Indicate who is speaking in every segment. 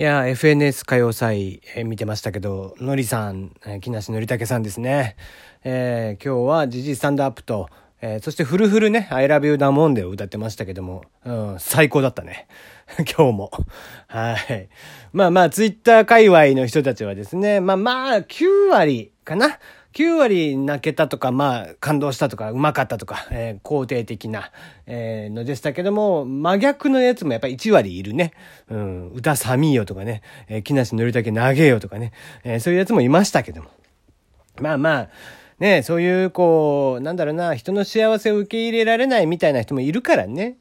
Speaker 1: いや、FNS 歌謡祭、えー、見てましたけど、のりさん、えー、木梨のりたけさんですね。えー、今日はジジスタンドアップと、えー、そしてフルフルね、I love you だもんで歌ってましたけども、うん、最高だったね。今日も。はい。まあまあ、ツイッター界隈の人たちはですね、まあまあ、9割かな。9割泣けたとか、まあ、感動したとか、うまかったとか、えー、肯定的な、えー、のでしたけども、真逆のやつもやっぱり1割いるね。うん、歌寒いよとかね、えー、木梨憲武長えよとかね、えー、そういうやつもいましたけども。まあまあ、ね、そういう、こう、なんだろうな、人の幸せを受け入れられないみたいな人もいるからね。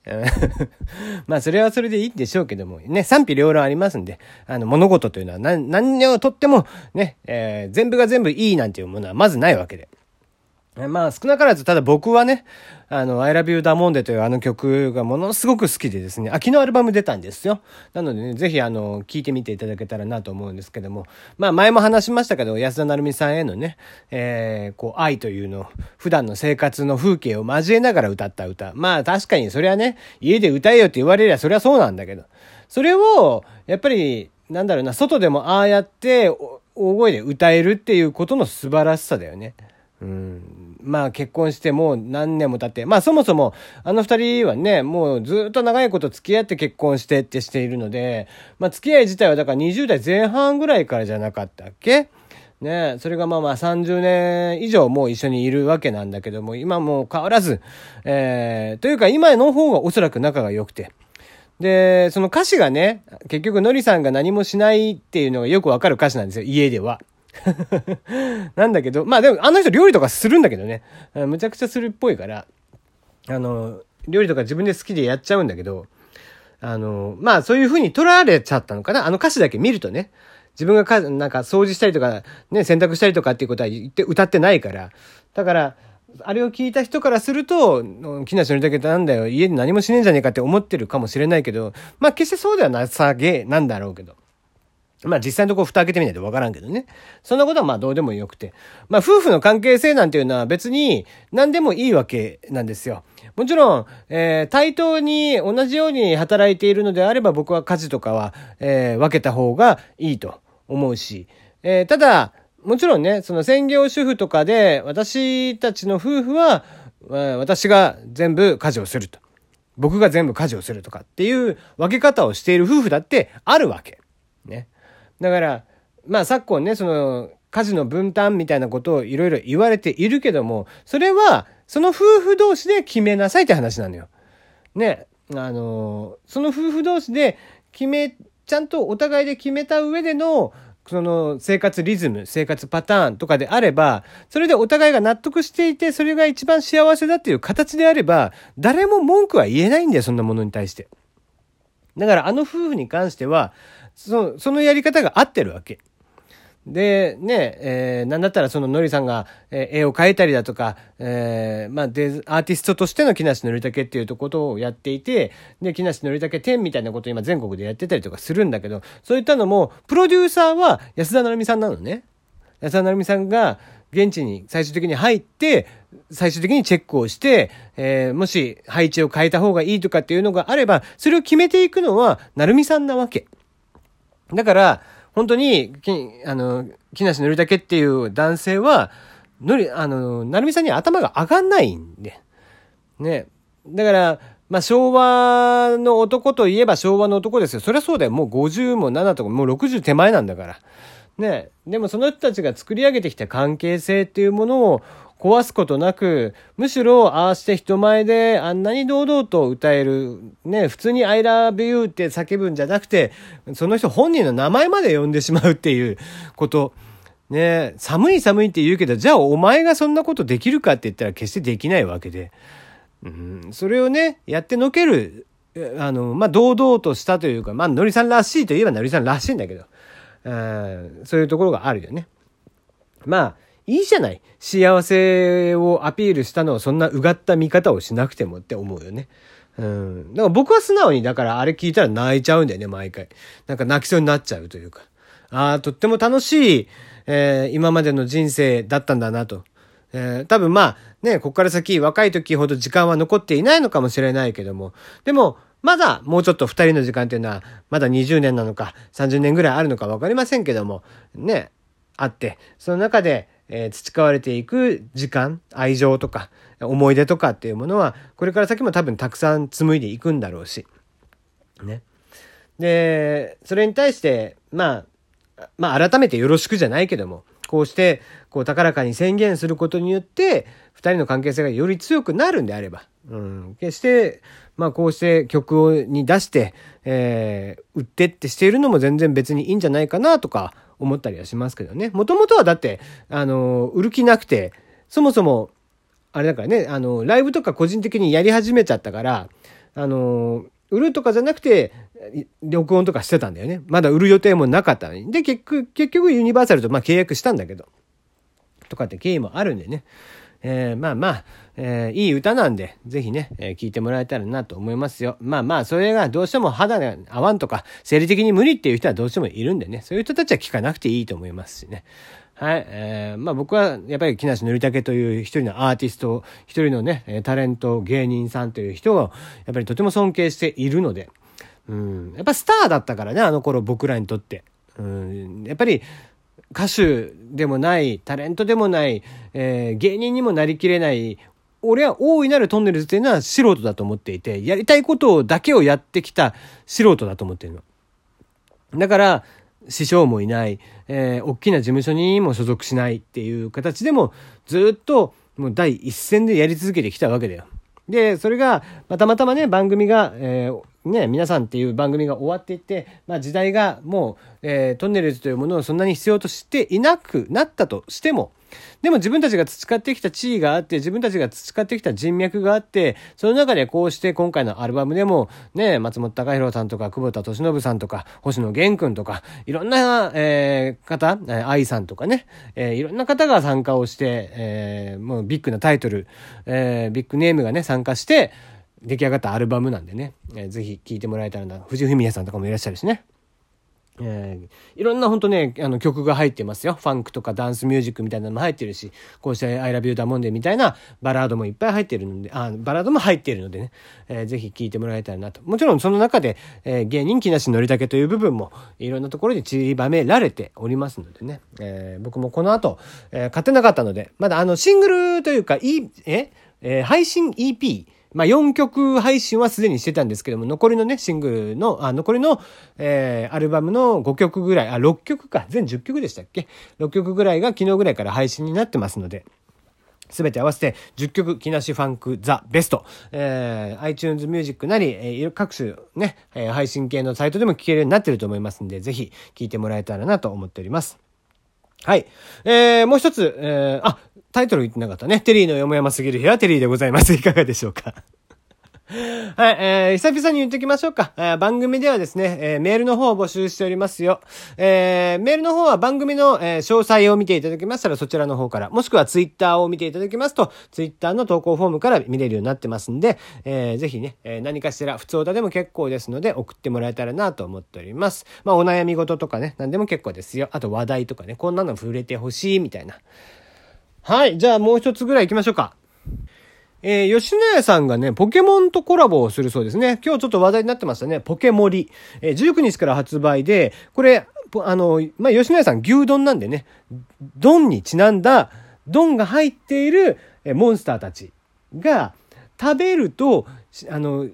Speaker 1: まあ、それはそれでいいんでしょうけども、ね、賛否両論ありますんで、あの、物事というのは何、何をとっても、ね、えー、全部が全部いいなんていうものはまずないわけで。まあ少なからず、ただ僕はね、あの、I love you ダモンデというあの曲がものすごく好きでですね、あ、昨日アルバム出たんですよ。なのでね、ぜひあの、聴いてみていただけたらなと思うんですけども、まあ前も話しましたけど、安田成美さんへのね、えー、こう、愛というの、普段の生活の風景を交えながら歌った歌。まあ確かにそれはね、家で歌えよって言われりゃそれはそうなんだけど、それを、やっぱり、なんだろうな、外でもああやって、大声で歌えるっていうことの素晴らしさだよね。うん、まあ結婚してもう何年も経って、まあそもそもあの二人はね、もうずっと長いこと付き合って結婚してってしているので、まあ付き合い自体はだから20代前半ぐらいからじゃなかったっけ？ねそれがまあまあ30年以上もう一緒にいるわけなんだけども、今も変わらず、えー、というか今の方がおそらく仲が良くて、で、その歌詞がね、結局のりさんが何もしないっていうのがよくわかる歌詞なんですよ、家では。なんだけど、まあでもあの人料理とかするんだけどね。むちゃくちゃするっぽいから、あの、料理とか自分で好きでやっちゃうんだけど、あの、まあそういう風に取られちゃったのかな。あの歌詞だけ見るとね。自分がか、なんか掃除したりとか、ね、洗濯したりとかっていうことは言って、歌ってないから。だから、あれを聞いた人からすると、木梨憲武ってなんだよ、家で何もしねえんじゃねえかって思ってるかもしれないけど、まあ決してそうではなさげなんだろうけど。まあ実際のところ蓋開けてみないとわからんけどね。そんなことはまあどうでもよくて。まあ夫婦の関係性なんていうのは別に何でもいいわけなんですよ。もちろん、えー、対等に同じように働いているのであれば僕は家事とかは、えー、分けた方がいいと思うし。えー、ただ、もちろんね、その専業主婦とかで私たちの夫婦は、私が全部家事をすると。僕が全部家事をするとかっていう分け方をしている夫婦だってあるわけ。ね。だから、まあ昨今ね、その、家事の分担みたいなことをいろいろ言われているけども、それは、その夫婦同士で決めなさいって話なのよ。ね、あの、その夫婦同士で決め、ちゃんとお互いで決めた上での、その生活リズム、生活パターンとかであれば、それでお互いが納得していて、それが一番幸せだっていう形であれば、誰も文句は言えないんだよ、そんなものに対して。だからあの夫婦に関しては、そそのやり方が合ってるわけ。で、ね、えー、なんだったらそののりさんが、絵を描いたりだとか、えー、まあ、で、アーティストとしての木梨憲武っていうことをやっていて、で、木梨憲武展みたいなことを今全国でやってたりとかするんだけど、そういったのも、プロデューサーは安田成美さんなのね。安田成美さんが現地に最終的に入って、最終的にチェックをして、えー、もし配置を変えた方がいいとかっていうのがあれば、それを決めていくのは成美さんなわけ。だから、本当に、きあの、木梨憲武っていう男性は、のり、あの、成美さんに頭が上がんないんで。ね。だから、まあ、昭和の男といえば昭和の男ですよ。そりゃそうだよ。もう50も7とか、もう60手前なんだから。ね。でもその人たちが作り上げてきた関係性っていうものを壊すことなく、むしろああして人前であんなに堂々と歌える、ね、普通に I love you って叫ぶんじゃなくて、その人本人の名前まで呼んでしまうっていうこと。ね、寒い寒いって言うけど、じゃあお前がそんなことできるかって言ったら決してできないわけで。うん、それをね、やってのける、あの、まあ、堂々としたというか、まあ、のりさんらしいといえばのりさんらしいんだけど、そういうところがあるよね。まあ、いいじゃない。幸せをアピールしたのをそんなうがった見方をしなくてもって思うよね。うん。だから僕は素直に、だからあれ聞いたら泣いちゃうんだよね、毎回。なんか泣きそうになっちゃうというか。ああ、とっても楽しい、えー、今までの人生だったんだなと。えー、多分まあ、ね、こっから先若い時ほど時間は残っていないのかもしれないけども、でも、まだもうちょっと二人の時間っていうのは、まだ20年なのか30年ぐらいあるのか分かりませんけども、ね、あって、その中で、えー、培われていく時間、愛情とか、思い出とかっていうものは、これから先も多分たくさん紡いでいくんだろうし。ね。で、それに対して、まあ、まあ改めてよろしくじゃないけども、こうして、こう高らかに宣言することによって、二人の関係性がより強くなるんであれば、うん、決して、まあこうして曲に出して、えー、売ってってしているのも全然別にいいんじゃないかなとか思ったりはしますけどね。もともとはだって、あの、売る気なくて、そもそも、あれだからね、あの、ライブとか個人的にやり始めちゃったから、あの、売るとかじゃなくて、録音とかしてたんだよね。まだ売る予定もなかったのに。で、結局、結局ユニバーサルとまあ契約したんだけど。とかって経緯もあるんでね。えー、まあまあ、えー、いい歌なんで、ぜひね、えー、聴いてもらえたらなと思いますよ。まあまあ、それがどうしても肌が合わんとか、生理的に無理っていう人はどうしてもいるんでね、そういう人たちは聴かなくていいと思いますしね。はい。えー、まあ僕はやっぱり木梨憲武という一人のアーティスト、一人のね、タレント、芸人さんという人をやっぱりとても尊敬しているので、うん、やっぱスターだったからね、あの頃僕らにとって。うん、やっぱり歌手でもない、タレントでもない、えー、芸人にもなりきれない、俺は大いなるトンネルズっていうのは素人だと思っていて、やりたいことだけをやってきた素人だと思ってるの。だから、師匠もいない、えー、大きな事務所にも所属しないっていう形でも、ずっともう第一線でやり続けてきたわけだよ。で、それが、またまたまね、番組が、えー、ね、皆さんっていう番組が終わっていって、まあ時代がもう、えー、トンネルズというものをそんなに必要としていなくなったとしても、でも自分たちが培ってきた地位があって、自分たちが培ってきた人脈があって、その中でこうして今回のアルバムでも、ね、松本隆弘さんとか、久保田敏信さんとか、星野源君とか、いろんな、えー、方、愛さんとかね、えー、いろんな方が参加をして、えー、もうビッグなタイトル、えー、ビッグネームがね、参加して、出来上がったアルバムなんでね、えー、ぜひ聴いてもらえたらな。藤井フミヤさんとかもいらっしゃるしね。えー、いろんな本当ね、あの曲が入ってますよ。ファンクとかダンスミュージックみたいなのも入ってるし、こうして I love you だもんでみたいなバラードもいっぱい入ってるので、あ、バラードも入ってるのでね、えー、ぜひ聴いてもらえたらなと。もちろんその中で、えー、芸人木梨憲武という部分もいろんなところに散りばめられておりますのでね、えー、僕もこの後、えー、買ってなかったので、まだあのシングルというか、い、え、えー、配信 EP、まあ、4曲配信はすでにしてたんですけども、残りのね、シングルの、あ、残りの、えー、アルバムの5曲ぐらい、あ、6曲か、全10曲でしたっけ ?6 曲ぐらいが昨日ぐらいから配信になってますので、すべて合わせて10曲、木梨ファンクザベスト、えー、iTunes Music なり、えー、各種ね、えー、配信系のサイトでも聴けるようになってると思いますんで、ぜひ聴いてもらえたらなと思っております。はい。えー、もう一つ、えー、あ、タイトル言ってなかったね。テリーのよもやますぎる部屋、テリーでございます。いかがでしょうか？はい、えー、久々に言っておきましょうか。えー、番組ではですね、えー、メールの方を募集しておりますよ。えー、メールの方は番組の、えー、詳細を見ていただきましたらそちらの方から、もしくはツイッターを見ていただきますと、ツイッターの投稿フォームから見れるようになってますんで、えー、ぜひね、えー、何かしら、普通歌でも結構ですので、送ってもらえたらなと思っております。まあ、お悩み事とかね、何でも結構ですよ。あと話題とかね、こんなの触れてほしいみたいな。はい、じゃあもう一つぐらい行きましょうか。えー、吉野家さんがね、ポケモンとコラボをするそうですね。今日ちょっと話題になってましたね。ポケモリ。えー、19日から発売で、これ、あの、まあ、吉野家さん牛丼なんでね、丼にちなんだ、丼が入っている、えモンスターたちが、食べると、あの、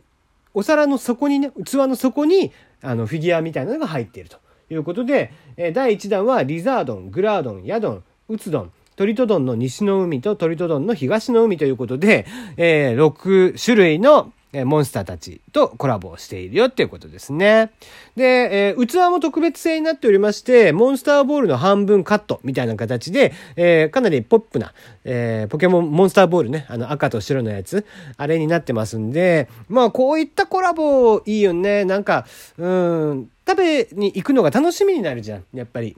Speaker 1: お皿の底にね、器の底に、あの、フィギュアみたいなのが入っているということで、え第1弾はリザードン、グラードン、ヤドン、ウツドン、トリトドンの西の海とトリトドンの東の海ということで、えー、6種類のモンスターたちとコラボをしているよっていうことですね。で、えー、器も特別製になっておりまして、モンスターボールの半分カットみたいな形で、えー、かなりポップな、えー、ポケモン、モンスターボールね、あの赤と白のやつ、あれになってますんで、まあこういったコラボいいよね。なんか、うん、食べに行くのが楽しみになるじゃん、やっぱり。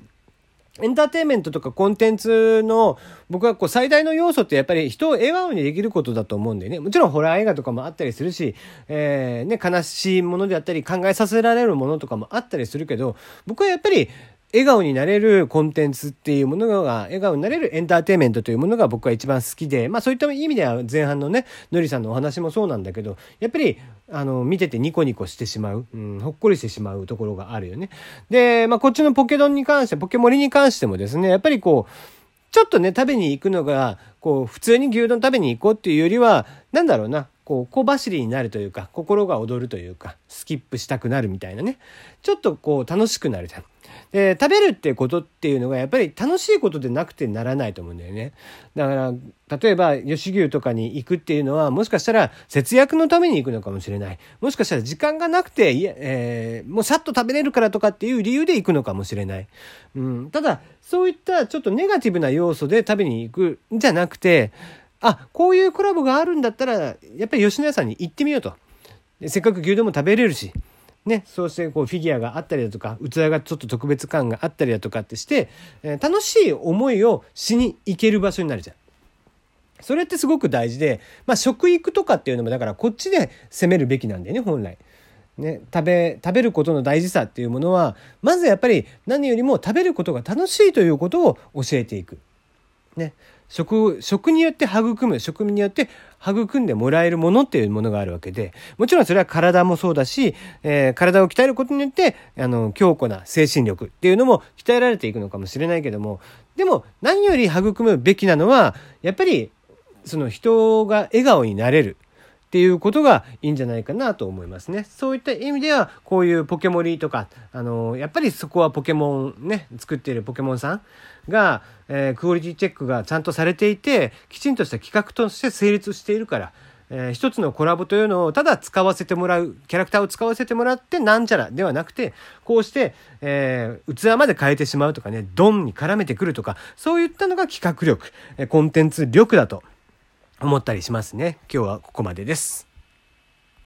Speaker 1: エンターテインメントとかコンテンツの僕はこう最大の要素ってやっぱり人を笑顔にできることだと思うんでね。もちろんホラー映画とかもあったりするし、えー、ね、悲しいものであったり考えさせられるものとかもあったりするけど、僕はやっぱり笑顔になれるコンテンツっていうものが、笑顔になれるエンターテインメントというものが僕は一番好きで、まあそういった意味では前半のね、のりさんのお話もそうなんだけど、やっぱりあの、見ててニコニコしてしまう、うん、ほっこりしてしまうところがあるよね。で、まあ、こっちのポケドンに関して、ポケモリに関してもですね、やっぱりこう、ちょっとね、食べに行くのが、こう、普通に牛丼食べに行こうっていうよりは、なんだろうな、こう小走りになるというか心が躍るというかスキップしたくなるみたいなねちょっとこう楽しくなるじゃん。で食べるってことっていうのがやっぱり楽しいことでなくてならないと思うんだよね。だから例えば吉牛とかに行くっていうのはもしかしたら節約のために行くのかもしれない。もしかしたら時間がなくていや、えー、もうさっと食べれるからとかっていう理由で行くのかもしれない。うん、ただそういったちょっとネガティブな要素で食べに行くんじゃなくてあこういうコラボがあるんだったらやっぱり吉野家さんに行ってみようとせっかく牛丼も食べれるしね、そうしてこうフィギュアがあったりだとか器がちょっと特別感があったりだとかってして、えー、楽しい思いをしに行ける場所になるじゃん。それってすごく大事で、まあ、食育とかっていうのもだからこっちで攻めるべきなんだよね本来。ね、食べ食べることの大事さっていうものはまずやっぱり何よりも食べることが楽しいということを教えていく。ね、食食によって育む食によって育んでもらえるものっていうものがあるわけでもちろんそれは体もそうだし、えー、体を鍛えることによってあの強固な精神力っていうのも鍛えられていくのかもしれないけどもでも何より育むべきなのはやっぱりその人が笑顔になれるっていうことがいいんじゃないかなと思いますね。そういった意味では、こういうポケモリとか、あの、やっぱりそこはポケモンね、作っているポケモンさんが、えー、クオリティチェックがちゃんとされていて、きちんとした企画として成立しているから、えー、一つのコラボというのをただ使わせてもらう、キャラクターを使わせてもらってなんちゃらではなくて、こうして、えー、器まで変えてしまうとかね、ドンに絡めてくるとか、そういったのが企画力、コンテンツ力だと思ったりしますね。今日はここまでです。